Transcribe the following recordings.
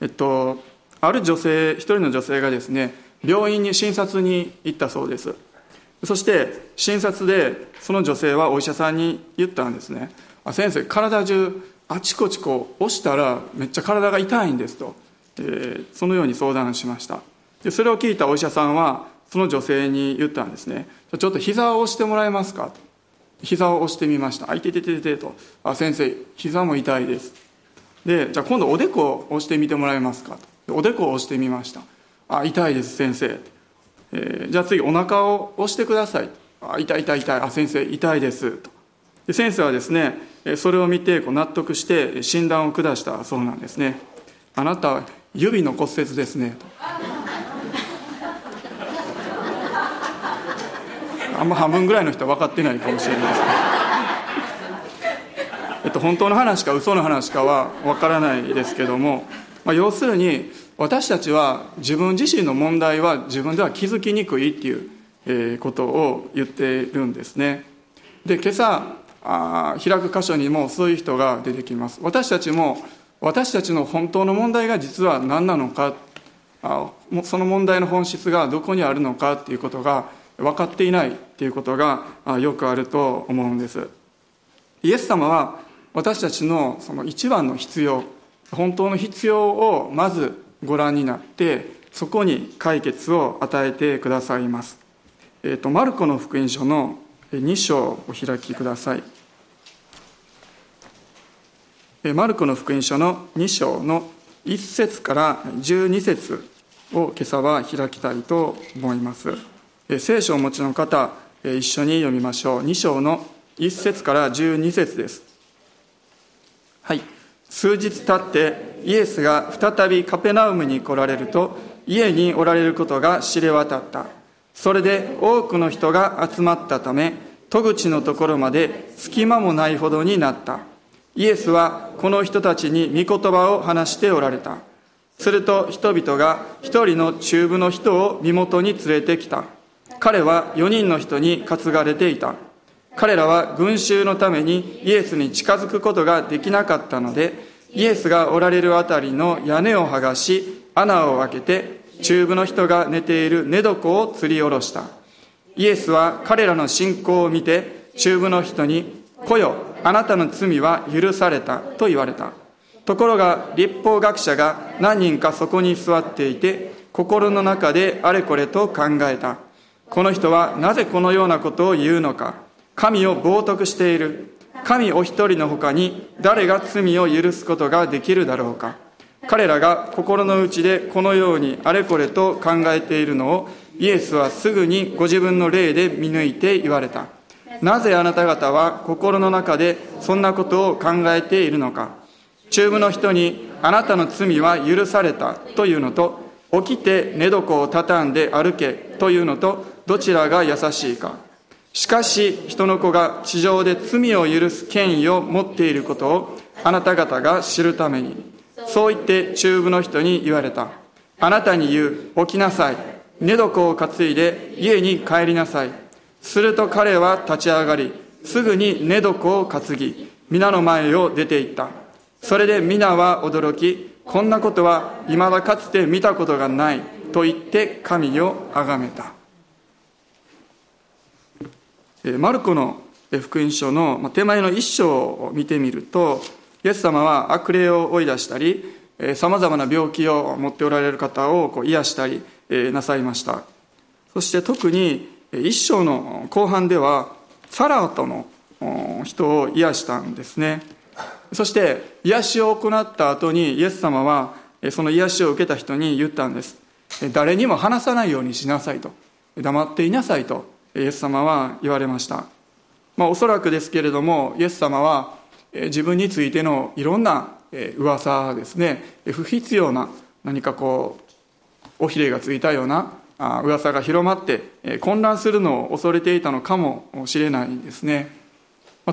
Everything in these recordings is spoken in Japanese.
えっとある女性一人の女性がですね病院に診察に行ったそうです。そして診察でその女性はお医者さんに言ったんですね「あ先生体中あちこちこう押したらめっちゃ体が痛いんです」と、えー、そのように相談しました。でそれを聞いたお医者さんはその女性に言ったんですね。ちょっと膝を押してもらえますかと。膝を押してみました。あいててててと。あ先生膝も痛いです。でじゃあ今度おでこを押してみてもらえますか？とおでこを押してみました。あ痛いです先生、えー、じゃあ次お腹を押してください。あ痛い痛い痛い。あ先生痛いです。と。で先生はですねそれを見てこう納得して診断を下した。そうなんですね。あなた指の骨折ですね。と。あんま半分ぐらいの人は分かってないかもしれないですねえっと、本当の話か嘘の話かは分からないですけども、まあ、要するに私たちは自分自身の問題は自分では気づきにくいっていうえことを言っているんですね。で今朝あ開く箇所にもそういう人が出てきます。私たちも私たちの本当の問題が実は何なのかあその問題の本質がどこにあるのかっていうことが分かっていないっていうことがよくあると思うんです。イエス様は私たちのその一番の必要本当の必要をまずご覧になってそこに解決を与えてくださいますえーと、マルコの福音書の2章をお開きください。マルコの福音書の2章の1節から12節を今朝は開きたいと思います。聖書をお持ちの方、一緒に読みましょう。2章の1節から12節です。数日経ってイエスが再びカペナウムに来られると家におられることが知れ渡った。それで多くの人が集まったため戸口のところまで隙間もないほどになった。イエスはこの人たちに御言葉を話しておられた。すると人々が一人の中部の人を身元に連れてきた。彼は4人の人に担がれていた。彼らは群衆のためにイエスに近づくことができなかったのでイエスがおられるあたりの屋根を剥がし穴を開けて中部の人が寝ている寝床を吊り下ろした。イエスは彼らの信仰を見て中部の人に「来よあなたの罪は許された」と言われた。ところが立法学者が何人かそこに座っていて心の中であれこれと考えた。この人はなぜこのようなことを言うのか。神を冒涜している。神お一人の他に誰が罪を許すことができるだろうか。彼らが心の内でこのようにあれこれと考えているのをイエスはすぐにご自分の霊で見抜いて言われた。なぜあなた方は心の中でそんなことを考えているのか。中部の人にあなたの罪は許されたというのと起きて寝床を畳んで歩けというのとどちらが優しいか。しかし人の子が地上で罪を許す権威を持っていることをあなた方が知るためにそう言って中部の人に言われた。あなたに言う、起きなさい。寝床を担いで家に帰りなさい。すると彼は立ち上がり、すぐに寝床を担ぎ、皆の前を出て行った。それで皆は驚き、こんなことは未だかつて見たことがないと言って神をあがめた。マルコの福音書の手前の一章を見てみると、イエス様は悪霊を追い出したり、さまざまな病気を持っておられる方をこう癒したりなさいました。そして特に一章の後半では、サラートの人を癒したんですね。そして癒しを行った後にイエス様はその癒しを受けた人に言ったんです。誰にも話さないようにしなさいと。黙っていなさいとイエス様は言われました。まあおそらくですけれども、イエス様は自分についてのいろんな噂ですね。不必要な何かこう尾ひれがついたような噂が広まって混乱するのを恐れていたのかもしれないんですね。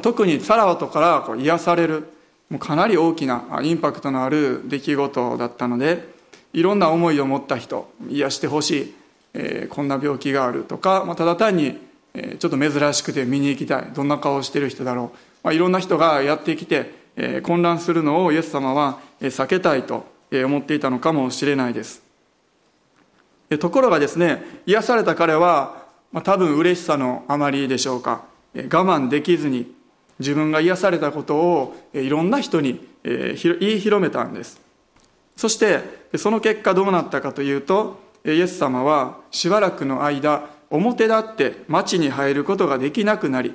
特にサラワトから癒されるもうかなり大きなインパクトのある出来事だったのでいろんな思いを持った人癒してほしい、えー、こんな病気があるとか、まあ、ただ単に、えー、ちょっと珍しくて見に行きたいどんな顔をしてる人だろうまあ、いろんな人がやってきて、えー、混乱するのをイエス様は避けたいと思っていたのかもしれないです。ところがですね癒された彼は、まあ、多分嬉しさのあまりでしょうか我慢できずに自分が癒されたことをいろんな人に言い広めたんです。そしてその結果どうなったかというとイエス様はしばらくの間表立って町に入ることができなくなり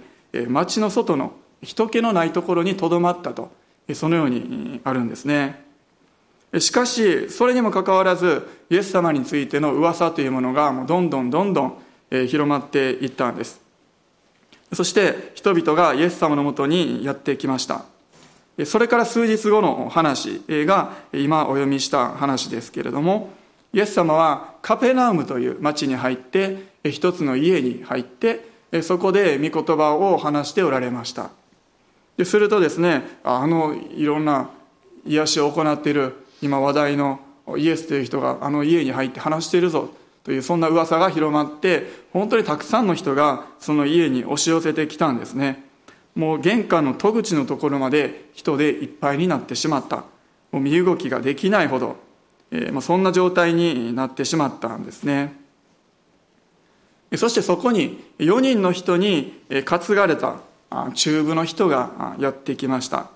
町の外の人気のないところにとどまったとそのようにあるんですね。しかしそれにもかかわらずイエス様についての噂というものがもうどんどんどんどん広まっていったんです。そして人々がイエス様のもとにやってきました。それから数日後の話が今お読みした話ですけれどもイエス様はカペナウムという町に入って一つの家に入ってそこで御言葉を話しておられました。でするとですねあのいろんな癒しを行っている今話題のイエスという人があの家に入って話しているぞというそんな噂が広まって本当にたくさんの人がその家に押し寄せてきたんですね。もう玄関の戸口のところまで人でいっぱいになってしまった。もう身動きができないほど、そんな状態になってしまったんですね。そしてそこに4人の人に担がれた中部の人がやってきました。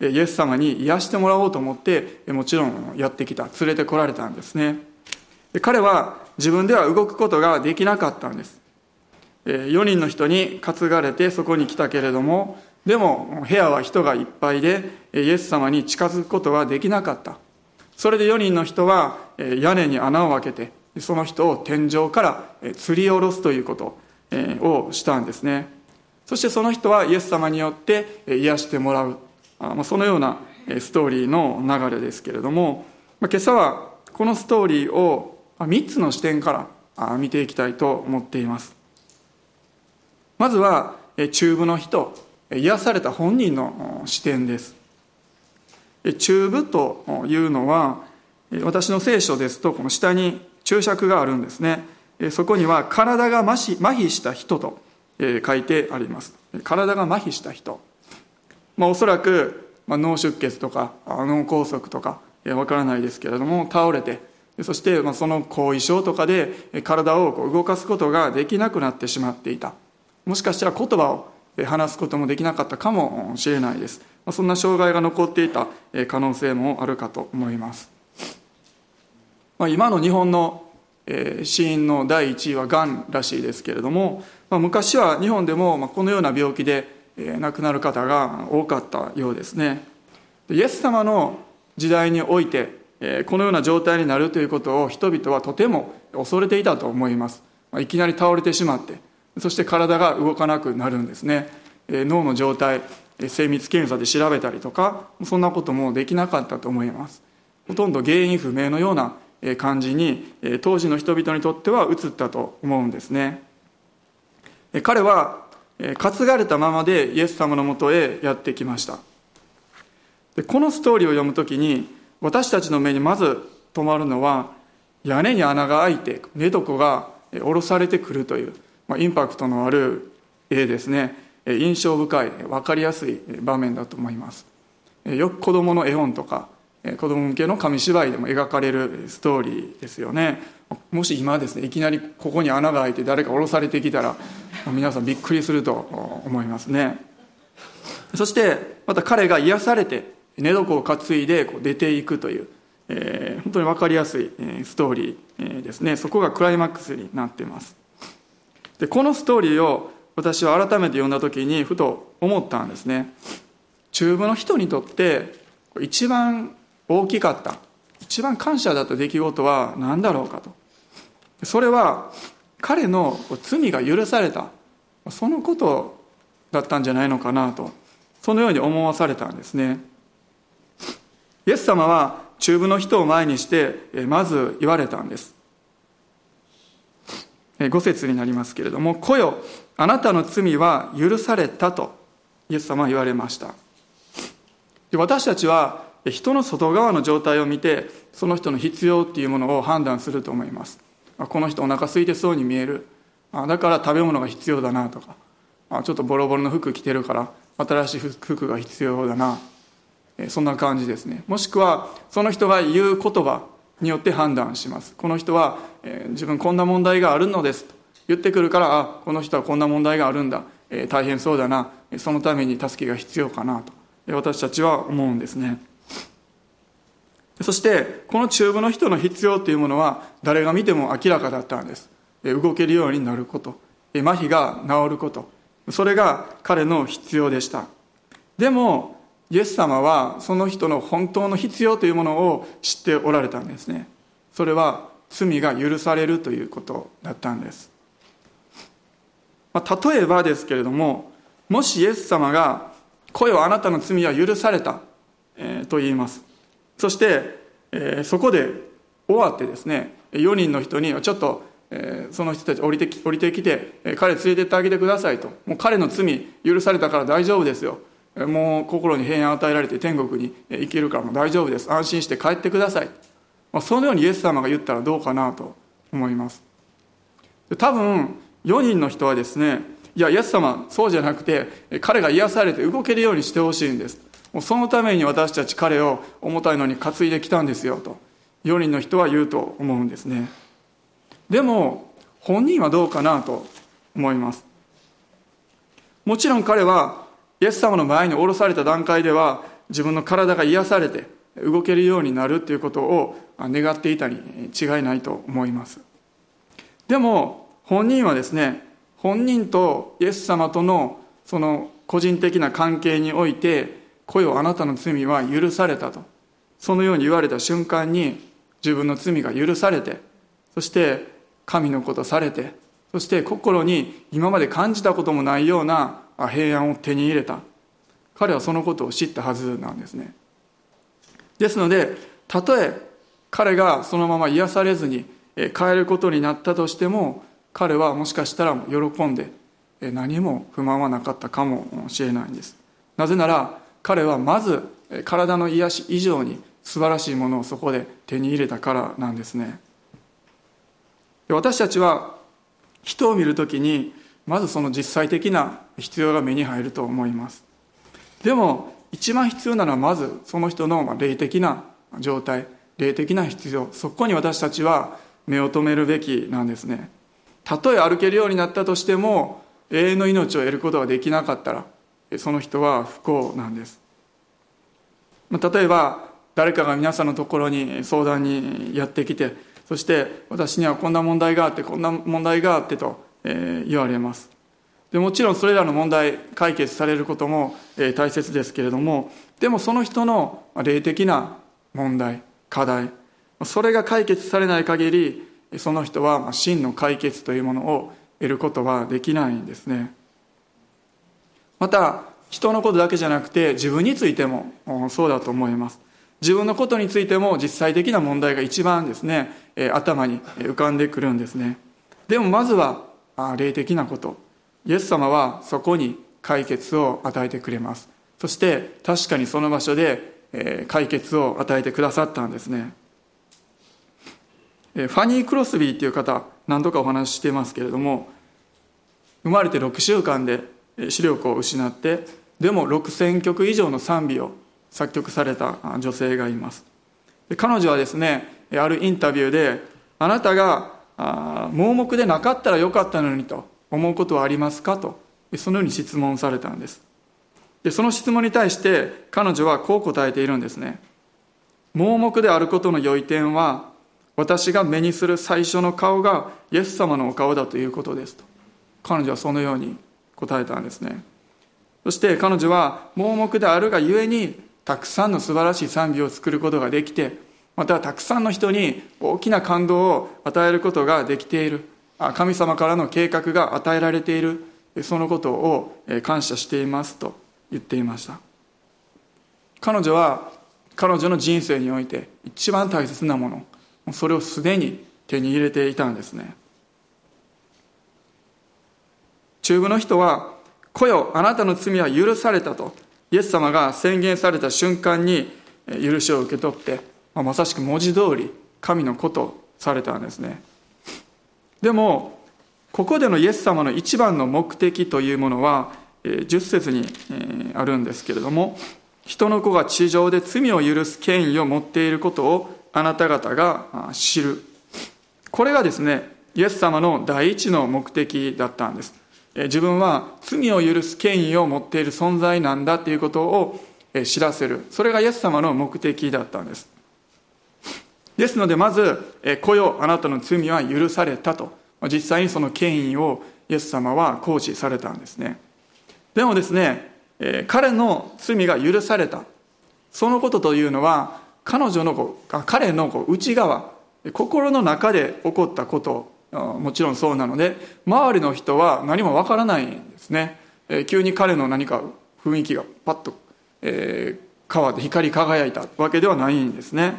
イエス様に癒してもらおうと思ってもちろんやってきた。連れてこられたんですね。彼は自分では動くことができなかったんです。4人の人に担がれてそこに来たけれどもでも部屋は人がいっぱいでイエス様に近づくことはできなかった。それで4人の人は屋根に穴を開けてその人を天井から吊り下ろすということをしたんですね。そしてその人はイエス様によって癒してもらうそのようなストーリーの流れですけれども今朝はこのストーリーを3つの視点から見ていきたいと思っています。まずは中部の人癒された本人の視点です。中部というのは私の聖書ですとこの下に注釈があるんですね。そこには体が麻痺した人と書いてあります。体が麻痺した人、まあ、おそらく、脳出血とか脳梗塞とかわからないですけれども倒れてそしてその後遺症とかで体を動かすことができなくなってしまっていた。もしかしたら言葉を話すこともできなかったかもしれないです。そんな障害が残っていた可能性もあるかと思います。今の日本の死因の第1位はがんらしいですけれども昔は日本でもこのような病気で亡くなる方が多かったようですね。イエス様の時代においてこのような状態になるということを人々はとても恐れていたと思います。いきなり倒れてしまってそして体が動かなくなるんですね。脳の状態精密検査で調べたりとかそんなこともできなかったと思います。ほとんど原因不明のような感じに当時の人々にとっては移ったと思うんですね。彼は担がれたままでイエス様のもとへやってきました。でこのストーリーを読むときに私たちの目にまず止まるのは屋根に穴が開いて寝床が下ろされてくるという、まあ、インパクトのある絵ですね。印象深い分かりやすい場面だと思います。よく子供の絵本とか子供向けの紙芝居でも描かれるストーリーですよね。もし今ですねいきなりここに穴が開いて誰か降ろされてきたら皆さんびっくりすると思いますね。そしてまた彼が癒されて寝床を担いでこう出ていくという、えー、本当に分かりやすいストーリーですね。そこがクライマックスになっています。でこのストーリーを私は改めて読んだ時にふと思ったんですね。中部の人にとって一番大きかった一番感謝だった出来事は何だろうかと。それは彼の罪が許されたそのことだったんじゃないのかなとそのように思わされたんですね。イエス様は中部の人を前にしてまず言われたんです。五節になりますけれども「来よあなたの罪は許された」とイエス様は言われました。私たちは人の外側の状態を見てその人の必要っていうものを判断すると思います。この人お腹空いてそうに見える。だから食べ物が必要だなとか。ちょっとボロボロの服着てるから新しい服が必要だな。そんな感じですね。もしくはその人が言う言葉によって判断します。この人は、え、自分こんな問題があるのですと。言ってくるからあこの人はこんな問題があるんだ、えー、大変そうだな。そのために助けが必要かなと。私たちは思うんですね。そしてこの中部の人の必要というものは誰が見ても明らかだったんです。動けるようになること。麻痺が治ること。それが彼の必要でした。でもイエス様はその人の本当の必要というものを知っておられたんですね。それは罪が許されるということだったんです、まあ、例えばですけれどももしイエス様が「声をあなたの罪は許された」えー、と言います。そして、えー、そこで終わってですね4人の人にちょっと、えー、その人たち降りて降りてきてえ彼連れてってあげてくださいと。もう彼の罪許されたから大丈夫ですよ。もう心に平安を与えられて天国に行けるからも大丈夫です。安心して帰ってください、ま、そのようにイエス様が言ったらどうかなと思います。多分4人の人はですねいやイエス様そうじゃなくて彼が癒されて動けるようにしてほしいんです。もうそのために私たち彼を重たいのに担いできたんですよと4人の人は言うと思うんですね。でも本人はどうかなと思います。もちろん彼はイエス様の前に降ろされた段階では自分の体が癒されて動けるようになるということを願っていたに違いないと思います。でも本人はですね本人とイエス様とのその個人的な関係において「声をあなたの罪は許された」と。そのように言われた瞬間に自分の罪が許されてそして神のことされてそして心に今まで感じたこともないような平安を手に入れた。彼はそのことを知ったはずなんですね。ですのでたとえ彼がそのまま癒されずに帰ることになったとしても彼はもしかしたら喜んで何も不満はなかったかもしれないんです。なぜなら彼はまず体の癒し以上に素晴らしいものをそこで手に入れたからなんですね。私たちは人を見るときにまずその実際的な必要が目に入ると思います。でも一番必要なのはまずその人の霊的な状態霊的な必要。そこに私たちは目を留めるべきなんですね。たとえ歩けるようになったとしても永遠の命を得ることができなかったらその人は不幸なんです。例えば誰かが皆さんのところに相談にやってきてそして私にはこんな問題があってこんな問題があってと言われます。でもちろんそれらの問題解決されることも、大切ですけれどもでもその人の霊的な問題課題それが解決されない限りその人は真の解決というものを得ることはできないんですね。また人のことだけじゃなくて自分についてもそうだと思います。自分のことについても実際的な問題が一番ですね頭に浮かんでくるんですね。でもまずは霊的なこと。イエス様はそこに解決を与えてくれます。そして確かにその場所で解決を与えてくださったんですね。ファニー・クロスビーっていう方何度かお話ししていますけれども生まれて6週間で視力を失ってでも6000曲以上の賛美を作曲された女性がいます。彼女はですねあるインタビューであなたが盲目でなかったらよかったのにと思うことはありますかとそのように質問されたんです。でその質問に対して彼女はこう答えているんですね盲目であることの良い点は私が目にする最初の顔がイエス様のお顔だということですと。彼女はそのように答えたんですね。そして彼女は盲目であるがゆえにたくさんの素晴らしい賛美を作ることができてまたたくさんの人に大きな感動を与えることができている。神様からの計画が与えられている。そのことを感謝していますと言っていました。彼女は彼女の人生において一番大切なもの。それをすでに手に入れていたんですね。中部の人は「来よあなたの罪は許された」とイエス様が宣言された瞬間に許しを受け取ってまあ、まさしく文字通り神のことされたんですね。でもここでのイエス様の一番の目的というものは10節にあるんですけれども人の子が地上で罪を許す権威を持っていることをあなた方が知る。これがですね、イエス様の第一の目的だったんです。自分は罪を許す権威を持っている存在なんだということを知らせる。それがイエス様の目的だったんです。ですので、まず、来よ、あなたの罪は許されたと。実際にその権威をイエス様は行使されたんですね。でもですね、彼の罪が許された。そのことというのは、彼女の、彼の内側、心の中で起こったこともちろんそうなので周りの人は何もわからないんですね、え急に彼の何か雰囲気がパッと、えー、変わって光り輝いたわけではないんですね。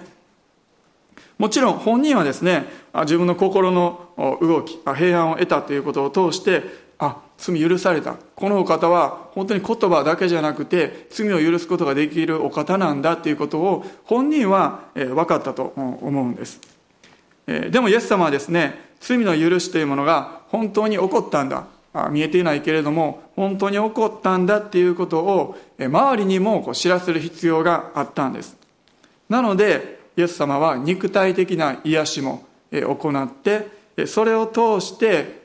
もちろん本人はですね自分の心の動き平安を得たということを通してあ罪許された。このお方は本当に言葉だけじゃなくて罪を許すことができるお方なんだということを本人は分かったと思うんです。でもイエス様はですね罪の許しというものが本当に起こったんだ。見えていないけれども本当に起こったんだっていうことを周りにも知らせる必要があったんです。なのでイエス様は肉体的な癒しも行ってそれを通して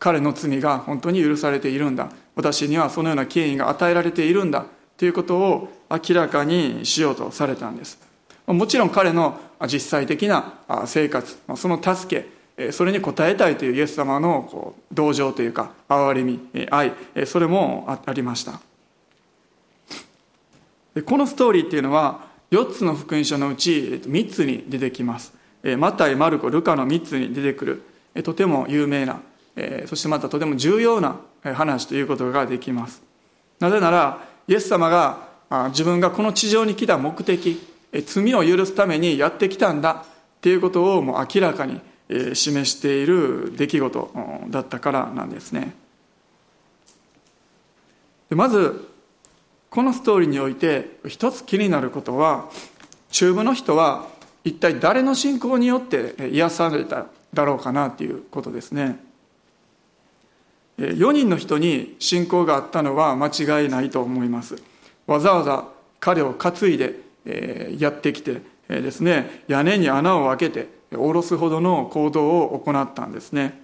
彼の罪が本当に許されているんだ。私にはそのような権威が与えられているんだ。ということを明らかにしようとされたんです。もちろん彼の実際的な生活その助けそれに応えたいというイエス様のこう同情というか憐れみ愛それもありました。このストーリーっていうのは4つの福音書のうち3つに出てきます。マタイ、マルコ、ルカの3つに出てくるとても有名なそしてまたとても重要な話ということができます。なぜならイエス様が自分がこの地上に来た目的罪を許すためにやってきたんだっていうことをもう明らかに示している出来事だったからなんですね。まずこのストーリーにおいて一つ気になることは中部の人は一体誰の信仰によって癒されただろうかなっていうことですね。4人の人に信仰があったのは間違いないと思います。わざわざ彼を担いでやってきてですね屋根に穴を開けて下ろすほどの行動を行ったんですね。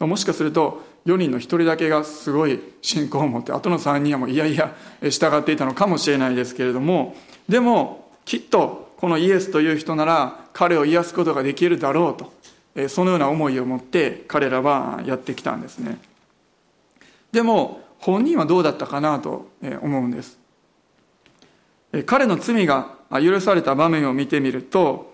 もしかすると4人の1人だけがすごい信仰を持ってあとの3人はもういやいや従っていたのかもしれないですけれどもでもきっとこのイエスという人なら彼を癒すことができるだろうとそのような思いを持って彼らはやってきたんですね。でも本人はどうだったかなと思うんです。彼の罪が許された場面を見てみると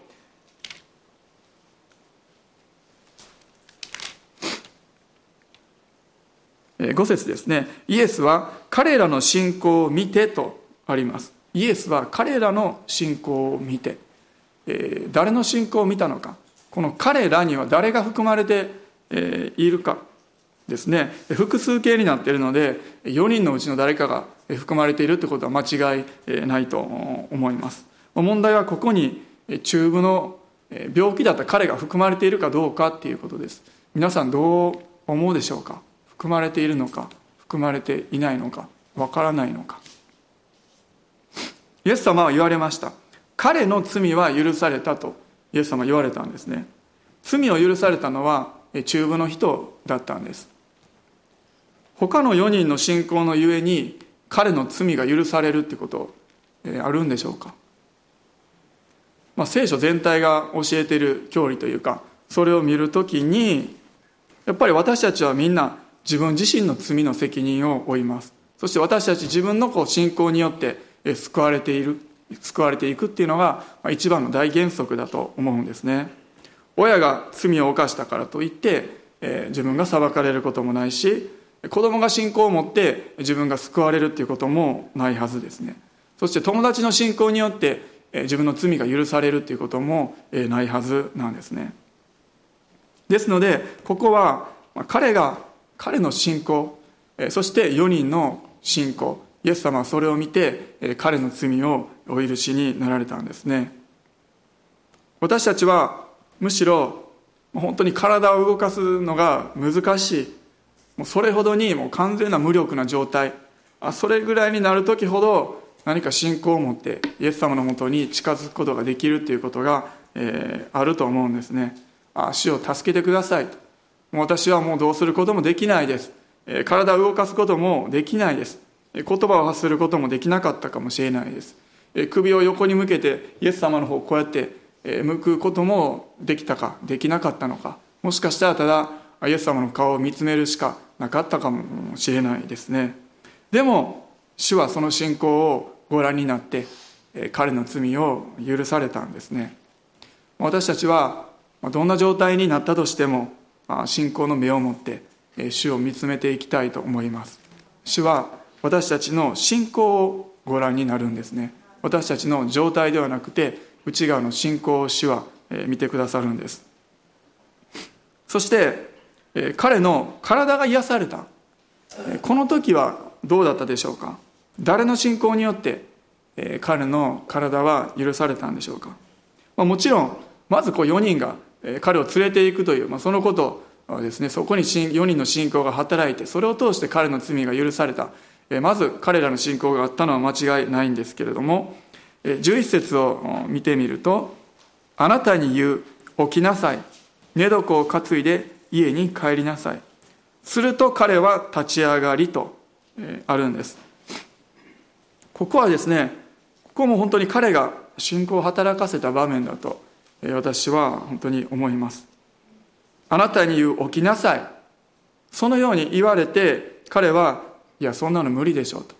5節ですね。イエスは彼らの信仰を見てとあります。イエスは彼らの信仰を見て、えー、誰の信仰を見たのか。この彼らには誰が含まれて、えー、いるか。ですね。複数形になっているので4人のうちの誰かが含まれているということは間違いないと思います。問題はここに中部の病気だった彼が含まれているかどうかっていうことです。皆さんどう思うでしょうか？含まれているのか？含まれていないのか？わからないのか？イエス様は言われました。彼の罪は許されたとイエス様は言われたんですね。罪を許されたのは中部の人だったんです。他の4人の信仰のゆえに彼の罪が許されるってことあるんでしょうか、まあ、聖書全体が教えてる教理というかそれを見るときにやっぱり私たちはみんな自分自身の罪の責任を負います。そして私たち自分のこう信仰によって救われている救われていくっていうのが一番の大原則だと思うんですね。親が罪を犯したからといって、え、自分が裁かれることもないし子供が信仰を持って自分が救われるっていうこともないはずですね。そして友達の信仰によって自分の罪が許されるっていうこともないはずなんですね。ですのでここは彼が彼の信仰そして4人の信仰イエス様はそれを見て彼の罪をお許しになられたんですね。私たちはむしろ本当に体を動かすのが難しい。もうそれほどにもう完全な無力な状態。あそれぐらいになる時ほど何か信仰を持ってイエス様のもとに近づくことができるということが、えー、あると思うんですね。あ主を助けてくださいもう私はもうどうすることもできないです、えー、体を動かすこともできないです。え言葉を発することもできなかったかもしれないです、えー、首を横に向けてイエス様の方こうやって、え向くこともできたかできなかったのか。もしかしたらただイエス様の顔を見つめるしかなかったかもしれないですね。でも主はその信仰をご覧になって彼の罪を許されたんですね。私たちはどんな状態になったとしても信仰の目を持って主を見つめていきたいと思います。主は私たちの信仰をご覧になるんですね。私たちの状態ではなくて内側の信仰を主は見てくださるんです。そして彼の体が癒された。この時はどうだったでしょうか？誰の信仰によって彼の体は許されたんでしょうか？もちろんまずこう4人が彼を連れていくという、まあ、そのことですねそこに4人の信仰が働いてそれを通して彼の罪が許された。まず彼らの信仰があったのは間違いないんですけれども11節を見てみると「あなたに言う起きなさい。寝床を担いで家に帰りなさい」すると彼は立ち上がりとえあるんです。ここはですねここも本当に彼が信仰を働かせた場面だとえ私は本当に思います。あなたに言う起きなさい。そのように言われて彼はいやそんなの無理でしょうと、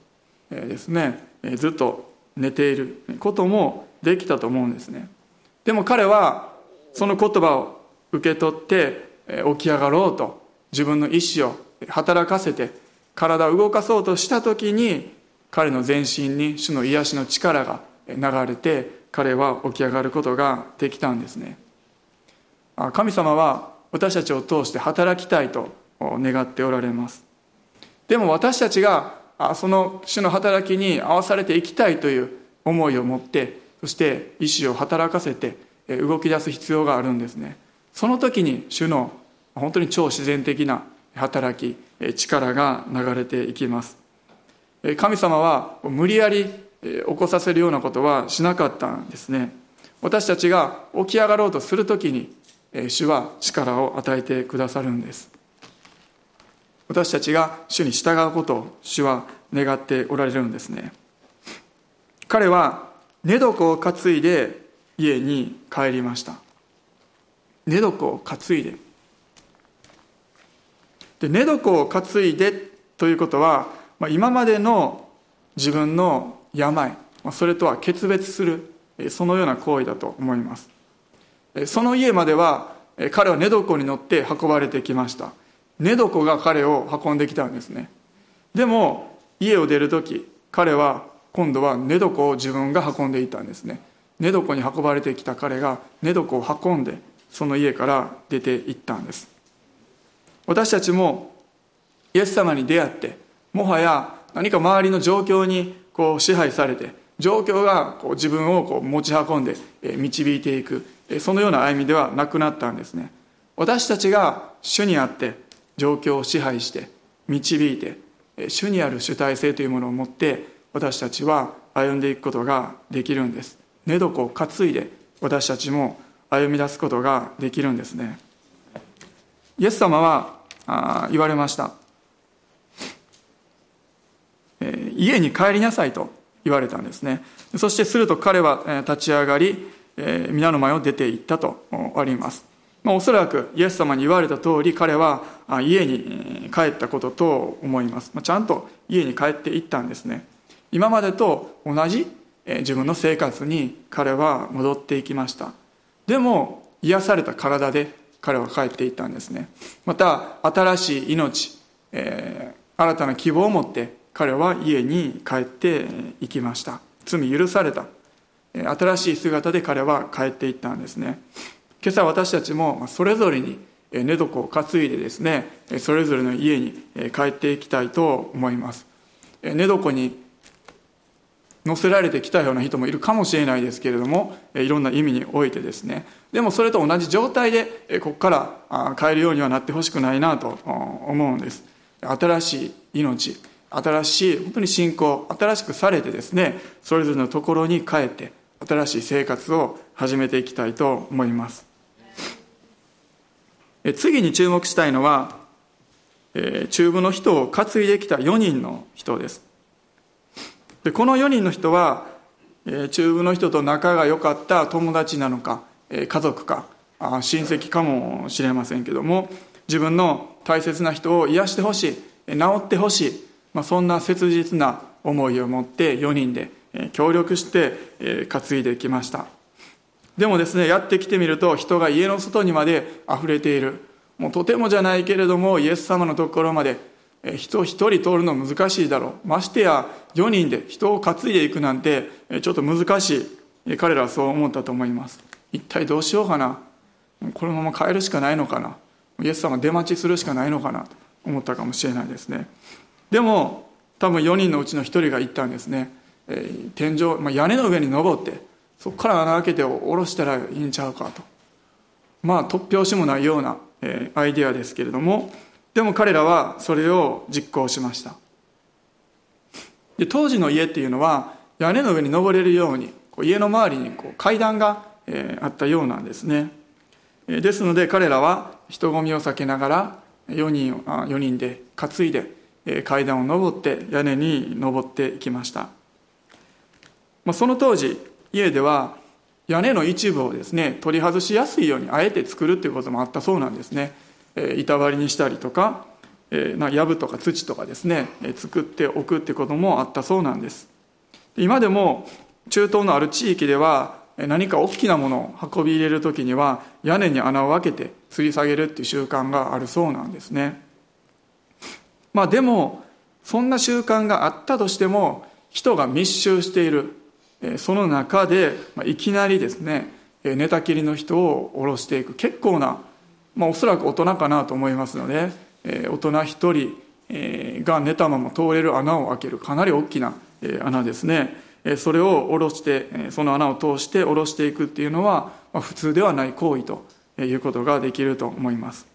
えー、ですねえずっと寝ていることもできたと思うんですね。でも彼はその言葉を受け取って起き上がろうと。自分の意思を働かせて体を動かそうとした時に彼の全身に主の癒しの力が流れて彼は起き上がることができたんですね。神様は私たちを通して働きたいと願っておられます。でも私たちがその主の働きに合わされていきたいという思いを持ってそして意志を働かせて動き出す必要があるんですね。その時に主の本当に超自然的な働き力が流れていきます。神様は無理やり起こさせるようなことはしなかったんですね。私たちが起き上がろうとするときに主は力を与えてくださるんです。私たちが主に従うことを主は願っておられるんですね。彼は寝床を担いで家に帰りました。寝床を担いで。で寝床を担いでということは、まあ、今までの自分の病、まあ、それとは決別するそのような行為だと思います。その家までは彼は寝床に乗って運ばれてきました。寝床が彼を運んできたんですね。でも家を出る時彼は今度は寝床を自分が運んでいたんですね。寝床に運ばれてきた彼が寝床を運んでその家から出て行ったんです。私たちもイエス様に出会ってもはや何か周りの状況にこう支配されて状況がこう自分をこう持ち運んで導いていくそのような歩みではなくなったんですね。私たちが主にあって状況を支配して導いて主にある主体性というものを持って私たちは歩んでいくことができるんです。寝床を担いで私たちも歩み出すことができるんですね。イエス様はあ言われました、えー、家に帰りなさいと言われたんですね。そしてすると彼は立ち上がり、えー、皆の前を出て行ったとあります。まあ、おそらくイエス様に言われた通り彼は家に帰ったことと思います、まあ、ちゃんと家に帰っていったんですね。今までと同じ自分の生活に彼は戻っていきました。でも癒された体で彼は帰っていったんですね。また新しい命、えー、新たな希望を持って彼は家に帰っていきました。罪許された。新しい姿で彼は帰っていったんですね。今朝私たちもそれぞれに寝床を担いでですねそれぞれの家に帰っていきたいと思います。寝床に乗せられてきたような人もいるかもしれないですけれどもいろんな意味においてですね。でもそれと同じ状態でここから変えるようにはなってほしくないなと思うんです。新しい命新しい本当に信仰新しくされてですねそれぞれのところに帰って新しい生活を始めていきたいと思います。次に注目したいのは、中部の人を担いできた4人の人です。でこの4人の人は、え、中部の人と仲が良かった友達なのか、え、家族かあ親戚かもしれませんけども自分の大切な人を癒してほしい治ってほしい、まあ、そんな切実な思いを持って4人で協力して担いできました。でもですねやってきてみると人が家の外にまで溢れている。もうとてもじゃないけれどもイエス様のところまで人一人通るの難しいだろう。ましてや4人で人を担いでいくなんてちょっと難しい。彼らはそう思ったと思います。一体どうしようかな。このまま帰るしかないのかな。イエス様出待ちするしかないのかな。と思ったかもしれないですね。でも多分4人のうちの1人が言ったんですね、天井、まあ、屋根の上に登ってそこから穴開けて下ろしたらいいんちゃうかと。まあ突拍子もないような、アイデアですけれどもでも彼らはそれを実行しました。で当時の家っていうのは屋根の上に登れるようにこう家の周りにこう階段が、えー、あったようなんですね。ですので彼らは人混みを避けながら4人あ ,4 人で担いで階段を上って屋根に登っていきました。まあその当時家では屋根の一部をですね取り外しやすいようにあえて作るっていうこともあったそうなんですね。板張りにしたりとか藪とか土とかですね作っておくってこともあったそうなんです。今でも中東のある地域では何か大きなものを運び入れる時には屋根に穴を開けて吊り下げるっていう習慣があるそうなんですね。まあでもそんな習慣があったとしても人が密集しているその中でいきなりですね寝たきりの人を下ろしていく結構な、まあ、おそらく大人かなと思いますので大人一人が寝たまま通れる穴を開けるかなり大きな穴ですね。それを下ろしてその穴を通して下ろしていくっていうのはまあ普通ではない行為ということができると思います。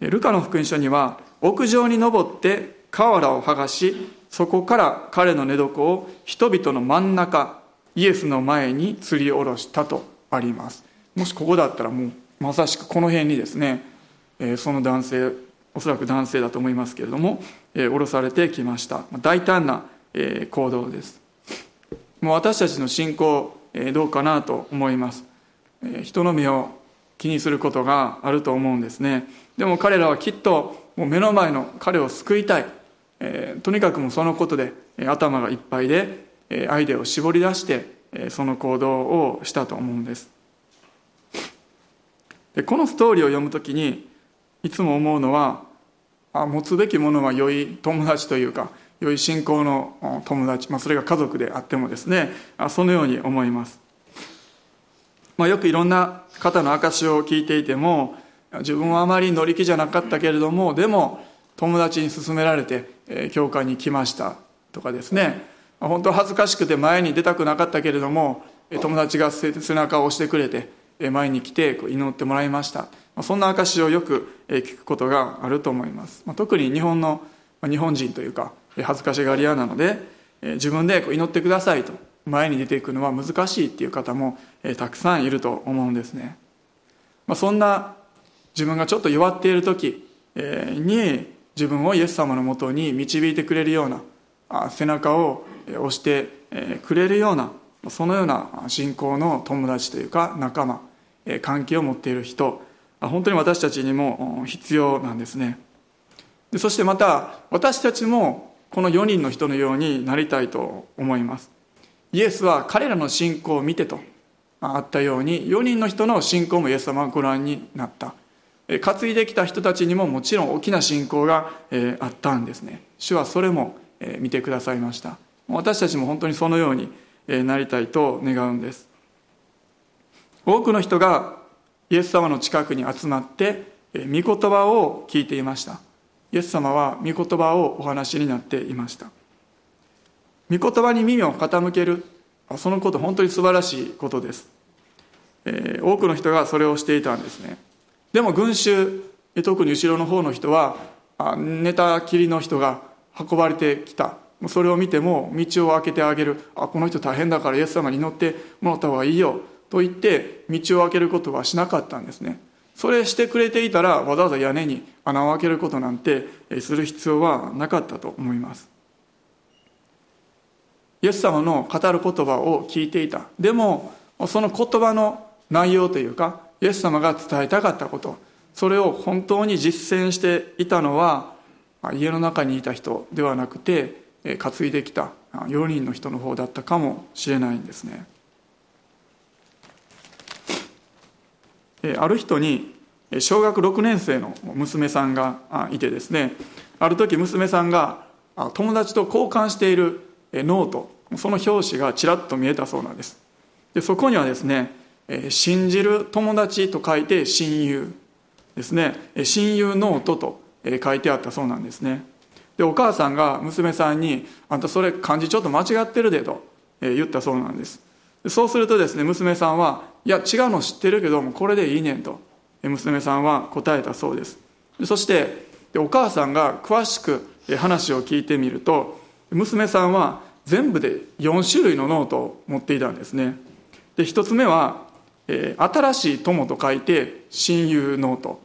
ルカの福音書には屋上に登って瓦を剥がしそこから彼の寝床を人々の真ん中イエスの前に吊り下ろしたとあります。もしここだったらもうまさしくこの辺にですねその男性おそらく男性だと思いますけれども下ろされてきました。大胆な行動です。もう私たちの信仰どうかなと思います。人の目を気にすることがあると思うんですね。でも彼らはきっともう目の前の彼を救いたい、え、とにかくもそのことで頭がいっぱいでアイデアを絞り出してその行動をしたと思うんです。でこのストーリーを読むときにいつも思うのはあ持つべきものは良い友達というか良い信仰の友達、まあ、それが家族であってもですねあそのように思います、まあ、よくいろんな方の証を聞いていても自分はあまり乗り気じゃなかったけれどもでも友達に勧められて、え教会に来ましたとかですね。本当恥ずかしくて前に出たくなかったけれども友達が背中を押してくれて前に来て祈ってもらいました。そんな証をよく聞くことがあると思います。特に日本の日本人というか恥ずかしがり屋なので自分で祈ってくださいと前に出ていくのは難しいっていう方もたくさんいると思うんですね、まあ、そんな自分がちょっと弱っている時に自分をイエス様のもとに導いてくれるような背中を押してくれるようなそのような信仰の友達というか仲間関係を持っている人本当に私たちにも必要なんですね。そしてまた私たちもこの4人の人のようになりたいと思います。イエスは彼らの信仰を見てとあったように4人の人の信仰もイエス様はご覧になった。担いできた人たちにももちろん大きな信仰があったんですね。主はそれも見てくださいました。私たちも本当にそのようになりたいと願うんです。多くの人がイエス様の近くに集まって御言葉を聞いていました。イエス様は御言葉をお話になっていました。御言葉に耳を傾けるそのこと本当に素晴らしいことです、えー、多くの人がそれをしていたんですね。でも群衆特に後ろの方の人は寝たきりの人が運ばれてきた。それを見ても道を開けてあげる。あこの人大変だからイエス様に乗ってもらった方がいいよ。と言って道を開けることはしなかったんですね。それしてくれていたらわざわざ屋根に穴を開けることなんてする必要はなかったと思います。イエス様の語る言葉を聞いていた。でもその言葉の内容というかイエス様が伝えたかったことそれを本当に実践していたのは家の中にいた人ではなくて担いできた4人の人の方だったかもしれないんですね。ある人に小学6年生の娘さんがいてですね。ある時娘さんが友達と交換しているノートその表紙がちらっと見えたそうなんです。でそこにはですね「信じる友達」と書いて「親友」ですね「親友ノート」と書いてあったそうなんですね。でお母さんが娘さんに「あんたそれ漢字ちょっと間違ってるで」と言ったそうなんです。そうするとですね娘さんは「いや違うの知ってるけどもこれでいいねん」と娘さんは答えたそうです。そしてお母さんが詳しく話を聞いてみると娘さんは全部で4種類のノートを持っていたんですねで1つ目は、えー、新しい友と書いて親友ノート。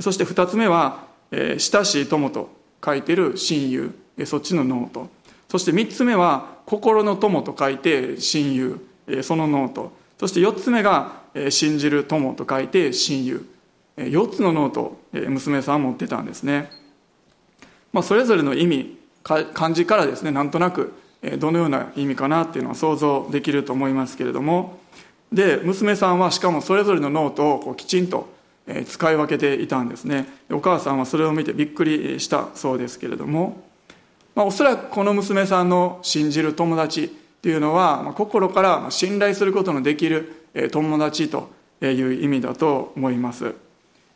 そして2つ目は、えー、親しい友と書いてる親友そっちのノート。そして3つ目は心の友と書いて親友。そのノート。そして4つ目が信じる友と書いて親友。4つのノート娘さん持ってたんですね、まあ、それぞれの意味漢字からですねなんとなくどのような意味かなっていうのは想像できると思いますけれども。で娘さんはしかもそれぞれのノートをこうきちんと使い分けていたんですね。お母さんはそれを見てびっくりしたそうですけれども、まあ、おそらくこの娘さんの信じる友達っていうのは、まあ、心から信頼することのできる友達という意味だと思います。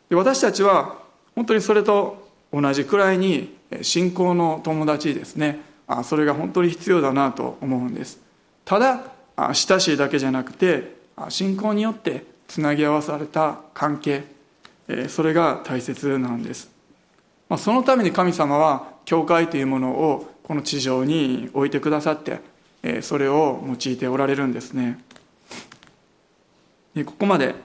で私たちは本当にそれと同じくらいに信仰の友達ですね。あそれが本当に必要だなと思うんです。ただ親しいだけじゃなくて信仰によってつなぎ合わされた関係それが大切なんです。そのために神様は教会というものをこの地上に置いてくださってそれを用いておられるんですね。ここまで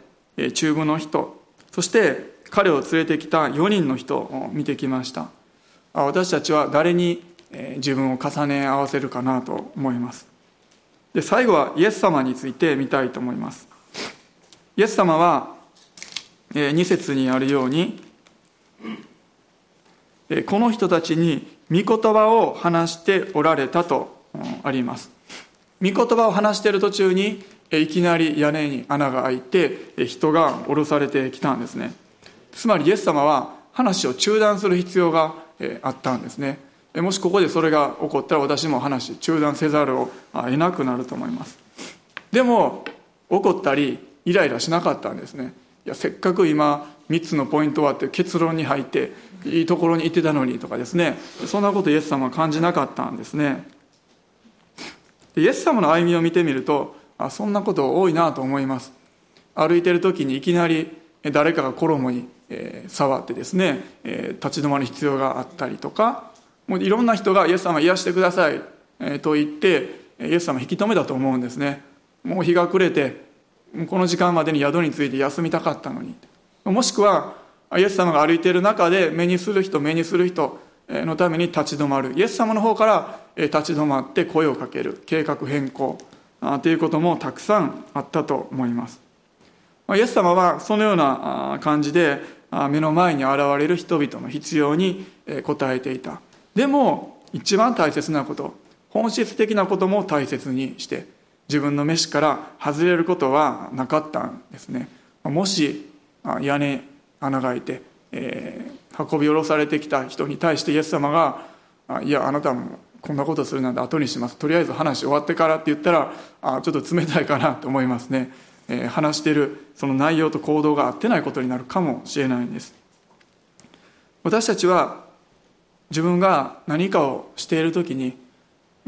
中部の人そして彼を連れてきた4人の人を見てきました。私たちは誰に自分を重ね合わせるかなと思います。で最後はイエス様について見たいと思います。イエス様は2節にあるようにこの人たちに御言葉を話しておられたとあります。御言葉を話している途中にいきなり屋根に穴が開いて人が降ろされてきたんですね。つまりイエス様は話を中断する必要があったんですね。もしここでそれが起こったら私も話中断せざるを得なくなると思います。でも怒ったりイライラしなかったんですね。いやせっかく今3つのポイントはって結論に入っていいところに行ってたのにとかですね。そんなことイエス様は感じなかったんですね。イエス様の歩みを見てみるとあそんなこと多いなと思います。歩いてる時にいきなり誰かが衣に触ってですね立ち止まる必要があったりとかもういろんな人がイエス様癒してくださいと言ってイエス様引き止めたと思うんですね。もう日が暮れてこの時間までに宿について休みたかったのに。もしくはイエス様が歩いている中で目にする人目にする人のために立ち止まる。イエス様の方から立ち止まって声をかける。計画変更。ということもたくさんあったと思います。イエス様はそのような感じで目の前に現れる人々の必要に応えていた。でも一番大切なこと本質的なことも大切にして自分の飯から外れることはなかったんですね。もし屋根穴が開いて、えー、運び下ろされてきた人に対してイエス様が「いやあなたもこんなことするなんて後にします。とりあえず話終わってから」って言ったらあちょっと冷たいかなと思いますね、えー、話しているその内容と行動が合ってないことになるかもしれないんです。私たちは自分が何かをしている時に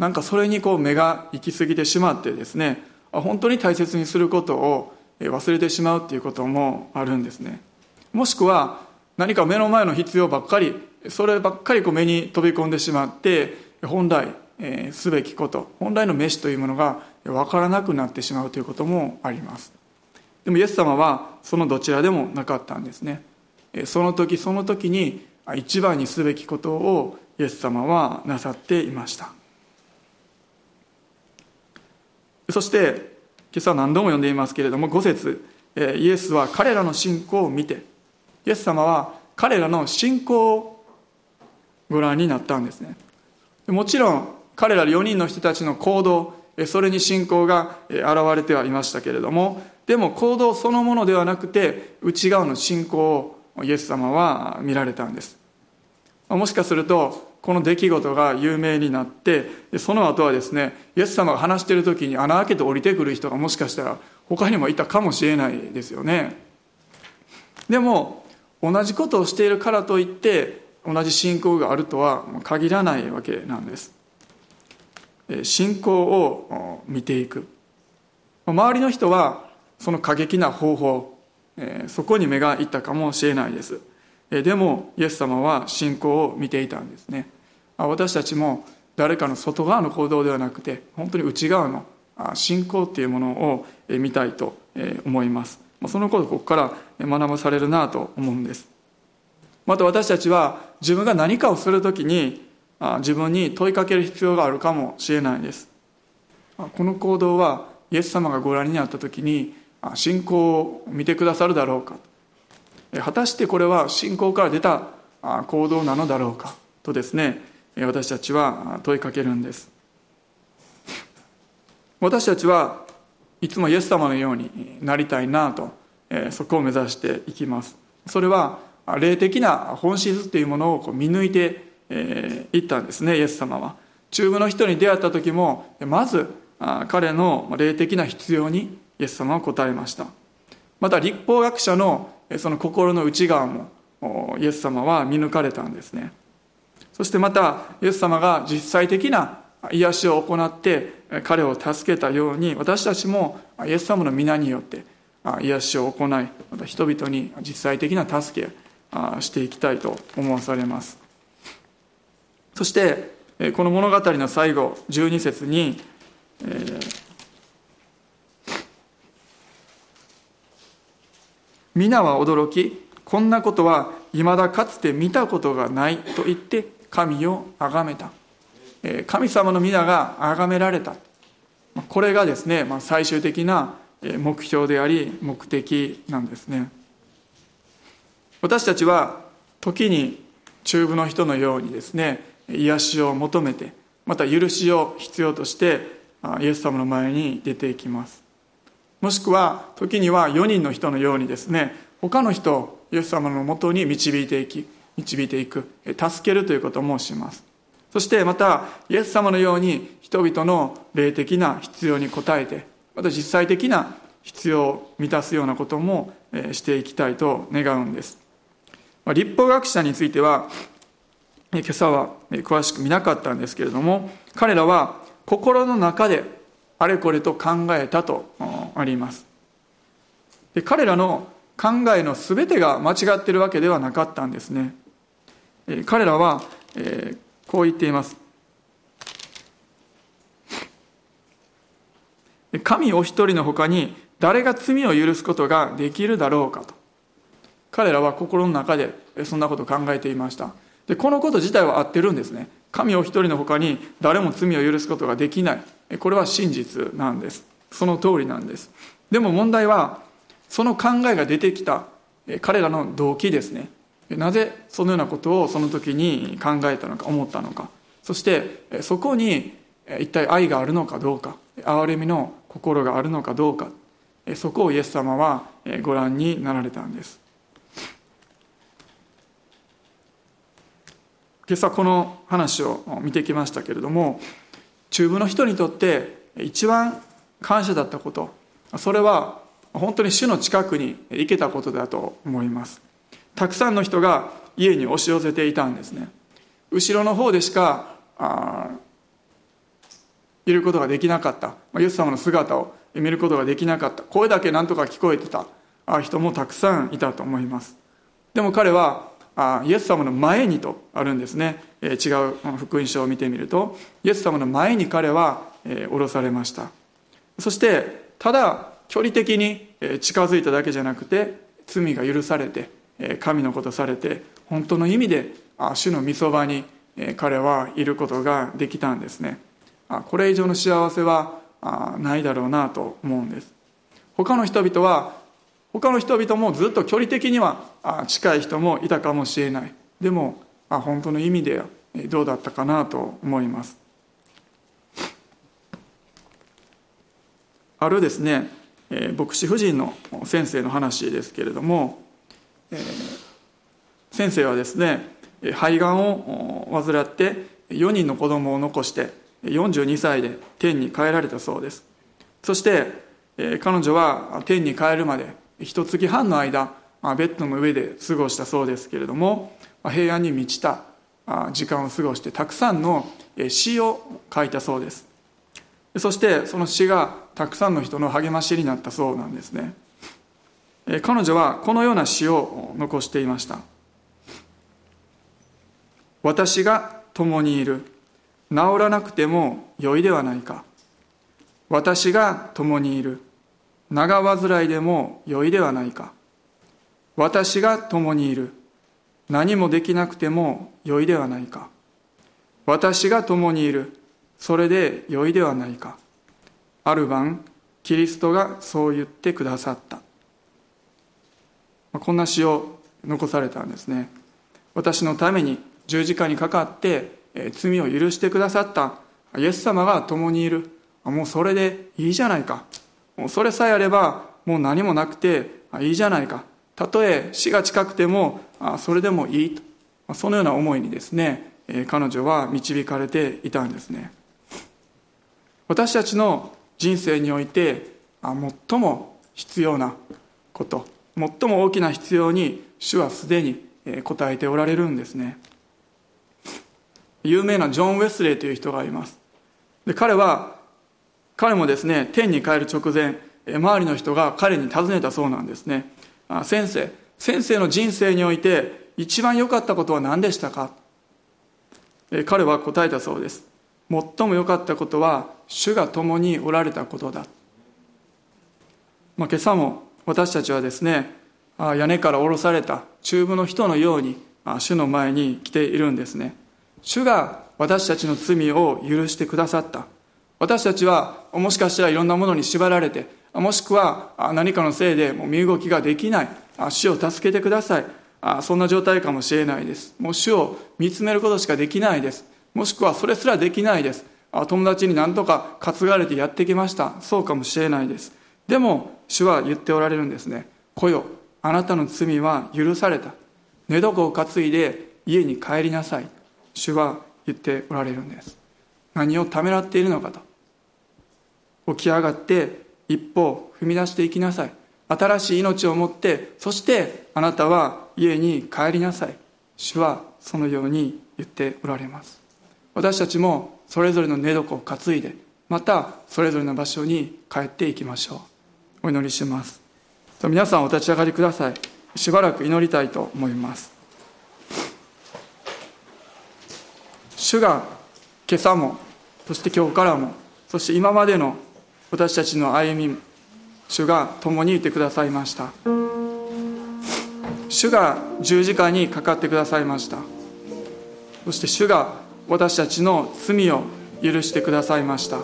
なんかそれにこう目が行き過ぎてしまってですね本当に大切にすることを忘れてしまうっていうこともあるんですね。もしくは何か目の前の必要ばっかりそればっかりこう目に飛び込んでしまって本来、え、すべきこと本来の飯というものが分からなくなってしまうということもあります。でもイエス様はそのどちらでもなかったんですね。その時その時に一番にすべきことをイエス様はなさっていました。そして今朝何度も読んでいますけれども5節イエスは彼らの信仰を見てイエス様は彼らの信仰をご覧になったんですね。もちろん彼ら4人の人たちの行動それに信仰が現れてはいましたけれどもでも行動そのものではなくて内側の信仰をイエス様は見られたんです。もしかするとこの出来事が有名になってその後はですねイエス様が話してる時に穴開けて降りてくる人がもしかしたら他にもいたかもしれないですよね。でも同じことをしているからといって同じ信仰があるとは限らないわけなんです。信仰を見ていく。周りの人はその過激な方法そこに目がいったかもしれないです。でもイエス様は信仰を見ていたんですね。私たちも誰かの外側の行動ではなくて本当に内側の信仰っていうものを見たいと思います。そのことをここから学ばされるなと思うんです。また私たちは自分が何かをするときに自分に問いかける必要があるかもしれないです。この行動はイエス様がご覧になったときに信仰を見てくださるだろうか果たしてこれは信仰から出た行動なのだろうか？とですね私たちは問いかけるんです。私たちはいつもイエス様のようになりたいなとそこを目指していきます。それは霊的な本質というものを見抜いていったんですねイエス様は。中部の人に出会った時もまず彼の霊的な必要にイエス様は答えました。また立法学者のその心の内側もイエス様は見抜かれたんですね。そしてまたイエス様が実際的な癒しを行って彼を助けたように私たちもイエス様の皆によって癒しを行いまた人々に実際的な助けしていきたいと思わされます。そしてこの物語の最後12節に、えー皆は驚きこんなことはいまだかつて見たことがないと言って神を崇めた。神様の皆が崇められた。これがですね最終的な目標であり目的なんですね。私たちは時に中部の人のようにですね癒しを求めてまた許しを必要としてイエス様の前に出ていきます。もしくは時には4人の人のようにですね他の人をイエス様のもとに導いていき導いていく助けるということもします。そしてまたイエス様のように人々の霊的な必要に応えてまた実際的な必要を満たすようなこともしていきたいと願うんです。立法学者については今朝は詳しく見なかったんですけれども彼らは心の中であれこれと考えたとあります。で彼らの考えの全てが間違っているわけではなかったんですね。彼らは、えー、こう言っています。神お一人のほかに誰が罪を許すことができるだろうかと。彼らは心の中でそんなことを考えていました。でこのこと自体は合ってるんですね。神お一人のほかに誰も罪を許すことができない。これは真実なんです。その通りなんです。でも問題はその考えが出てきた彼らの動機ですね。なぜそのようなことをその時に考えたのか思ったのか。そしてそこに一体愛があるのかどうか。憐れみの心があるのかどうか。そこをイエス様はご覧になられたんです。今朝この話を見てきましたけれども中部の人にとって一番感謝だったことそれは本当に主の近くに行けたことだと思います。たくさんの人が家に押し寄せていたんですね。後ろの方でしかいることができなかった。イエス様の姿を見ることができなかった。声だけ何とか聞こえてた。人もたくさんいたと思います。でも彼はイエス様の前にとあるんですね、え違う福音書を見てみるとイエス様の前に彼は、え降ろされました。そしてただ距離的に近づいただけじゃなくて罪が許されて神のことされて本当の意味で主の御そばに彼はいることができたんですね。これ以上の幸せはないだろうなと思うんです。他の人々は他の人々もずっと距離的には近い人もいたかもしれない。でも本当の意味でどうだったかなと思います。あるですね牧師夫人の先生の話ですけれども先生はですね肺がんを患って4人の子供を残して42歳で天に帰られたそうです。そして彼女は天に帰るまで一月半の間まベッドの上で過ごしたそうですけれどもま平安に満ちた時間を過ごしてたくさんの詩を書いたそうです。そしてその詩がたくさんの人の励ましになったそうなんですね。彼女はこのような詩を残していました。私が共にいる。治らなくても良いではないか。私が共にいる。長患いでも良いではないか。私が共にいる。何もできなくても良いではないか。私が共にいる。それで良いではないか。ある晩キリストがそう言ってくださった。こんな詩を残されたんですね。私のために十字架にかかって罪を許してくださった。イエス様が共にいる。もうそれでいいじゃないか。もうそれさえあればもう何もなくていいじゃないか。たとえ死が近くてもそれでもいいと。そのような思いにですね彼女は導かれていたんですね。私たちの人生において最も必要なこと最も大きな必要に主はすでに答えておられるんですね。有名なジョン・ウェスレーという人がいます。で彼は彼もですね天に帰る直前周りの人が彼に尋ねたそうなんですね。先生先生の人生において一番良かったことは何でしたか？彼は答えたそうです。最も良かったことは主が共におられたことだ、まあ、今朝も私たちはですね屋根から下ろされた中部の人のように主の前に来ているんですね。主が私たちの罪を許してくださった。私たちはもしかしたらいろんなものに縛られてもしくは何かのせいでもう身動きができない。主を助けてください。そんな状態かもしれないです。もう主を見つめることしかできないです。もしくはそれすらできないです。友達に何とか担がれてやってきました。そうかもしれないです。でも主は言っておられるんですね。来よ。あなたの罪は許された。寝床を担いで家に帰りなさい。主は言っておられるんです。何をためらっているのかと。起き上がって一歩踏み出していきなさい。新しい命を持ってそしてあなたは家に帰りなさい。主はそのように言っておられます。私たちもそれぞれの寝床を担いでまたそれぞれの場所に帰っていきましょう。お祈りします。皆さんお立ち上がりください。しばらく祈りたいと思います。主が今朝もそして今日からもそして今までの私たちの歩み主が共にいてくださいました。主が十字架にかかってくださいました。そして主が私たちの罪を許してくださいました。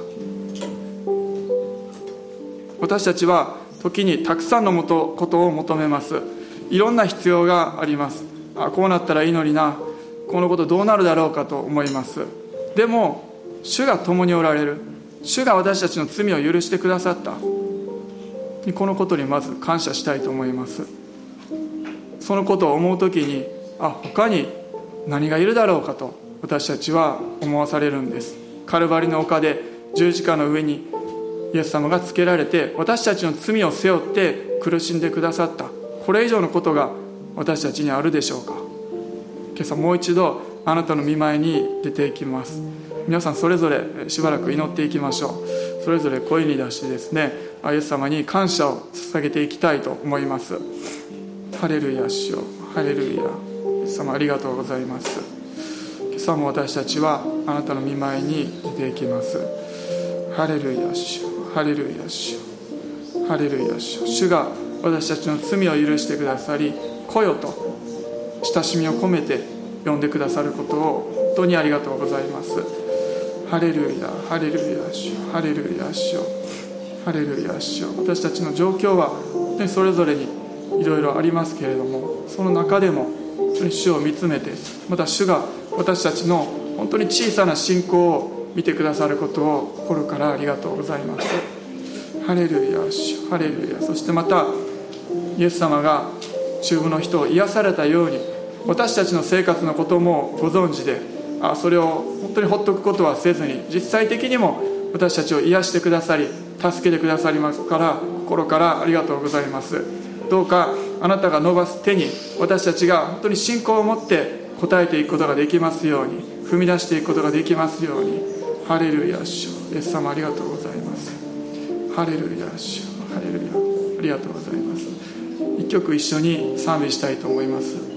私たちは時にたくさんのことを求めます。いろんな必要があります。あこうなったらいいのにな。このことどうなるだろうかと思います。でも主が共におられる。主が私たちの罪を許してくださった。このことにまず感謝したいと思います。そのことを思う時にあ他に何がいるだろうかと私たちは思わされるんです。カルバリの丘で十字架の上にイエス様がつけられて私たちの罪を背負って苦しんでくださった。これ以上のことが私たちにあるでしょうか。今朝もう一度あなたの見舞いに出ていきます。皆さんそれぞれしばらく祈っていきましょう。それぞれ声に出してですねイエス様に感謝を捧げていきたいと思います。ハレルヤ主よ。ハレルヤ。イエス様ありがとうございます。今朝も私たちはあなたの見舞いに出ていきます。ハレルヤ主ハレルヤ主ハレルヤ主主が私たちの罪を許してくださり来よと親しみを込めて呼んでくださることを本当にありがとうございます。ハレルヤハレルヤ主ハレルヤ主。ハレルヤ主。私たちの状況は本当にそれぞれにいろいろありますけれどもその中でも本当に主を見つめてまた主が私たちの本当に小さな信仰を見てくださることを心からありがとうございます。ハレルヤ主。ハレルヤ。そしてまたイエス様が中部の人を癒されたように私たちの生活のこともご存知であそれを本当にほっとくことはせずに実際的にも私たちを癒してくださり助けてくださりますから心からありがとうございます。どうかあなたが伸ばす手に私たちが本当に信仰を持って応えていくことができますように踏み出していくことができますように。ハレルヤ主イエス様ありがとうございます。ハレルヤ主ハレルヤ。ありがとうございます。一曲一緒に賛美したいと思います。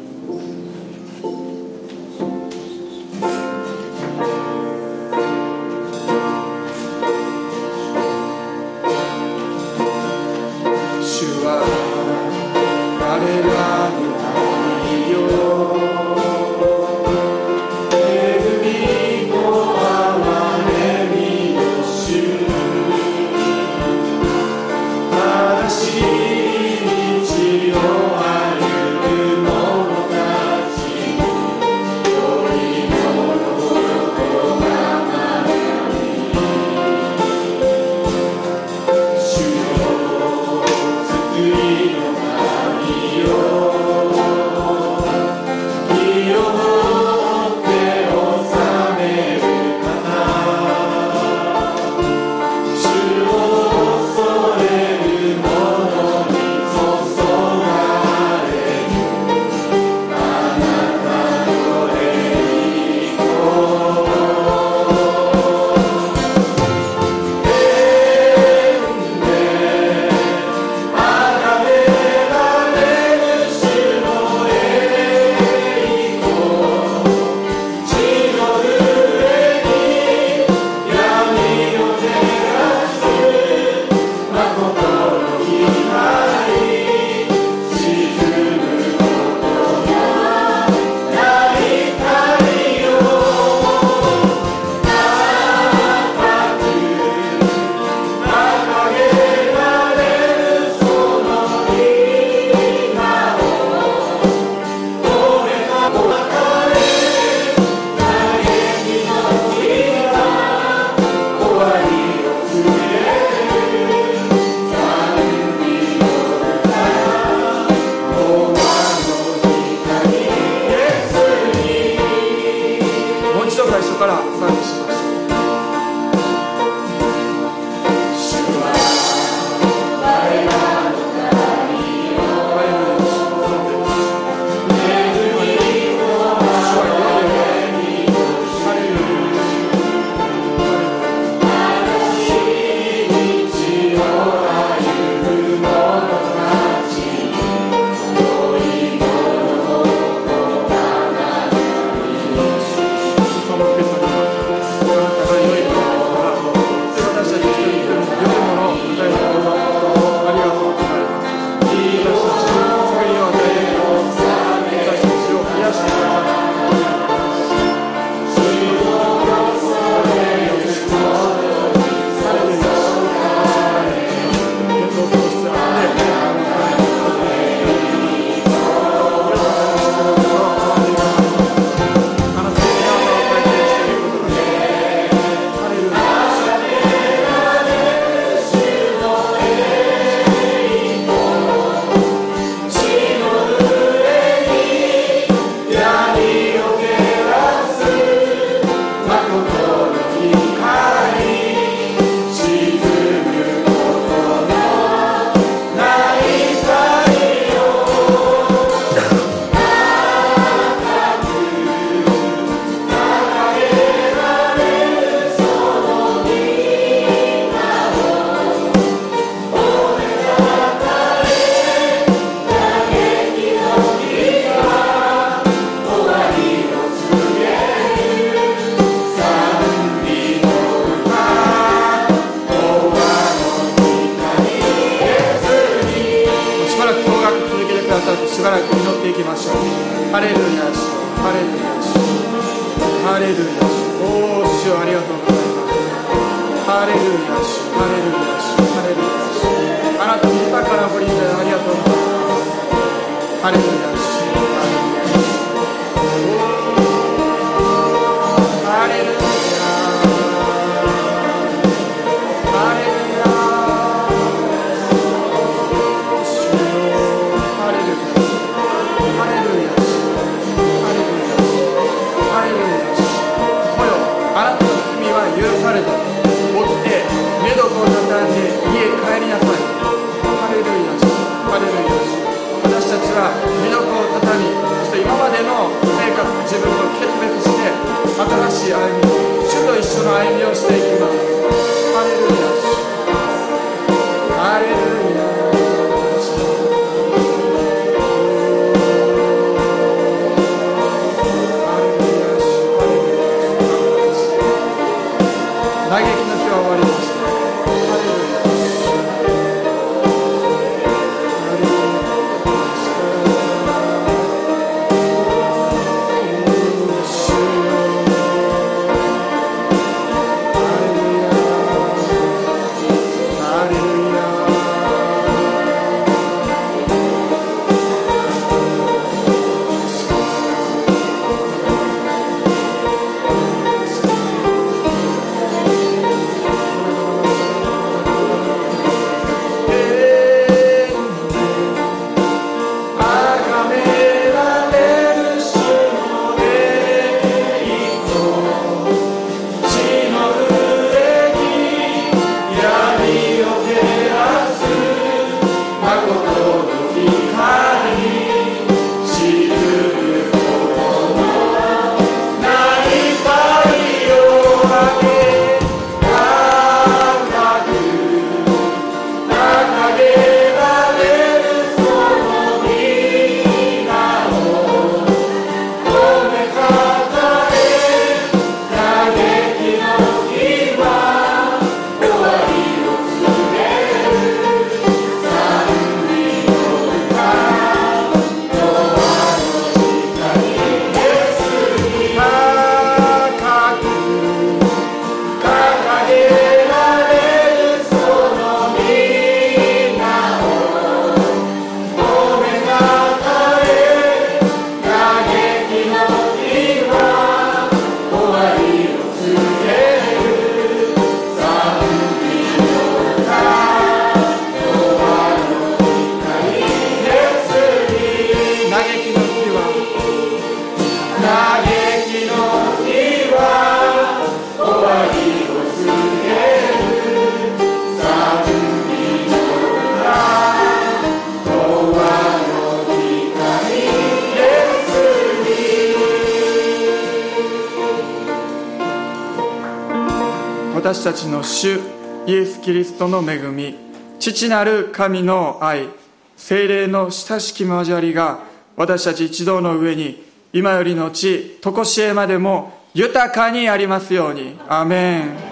たちの主イエス・キリストの恵み父なる神の愛精霊の親しき交わりが私たち一同の上に今よりの地常しえまでも豊かにありますように。アメン。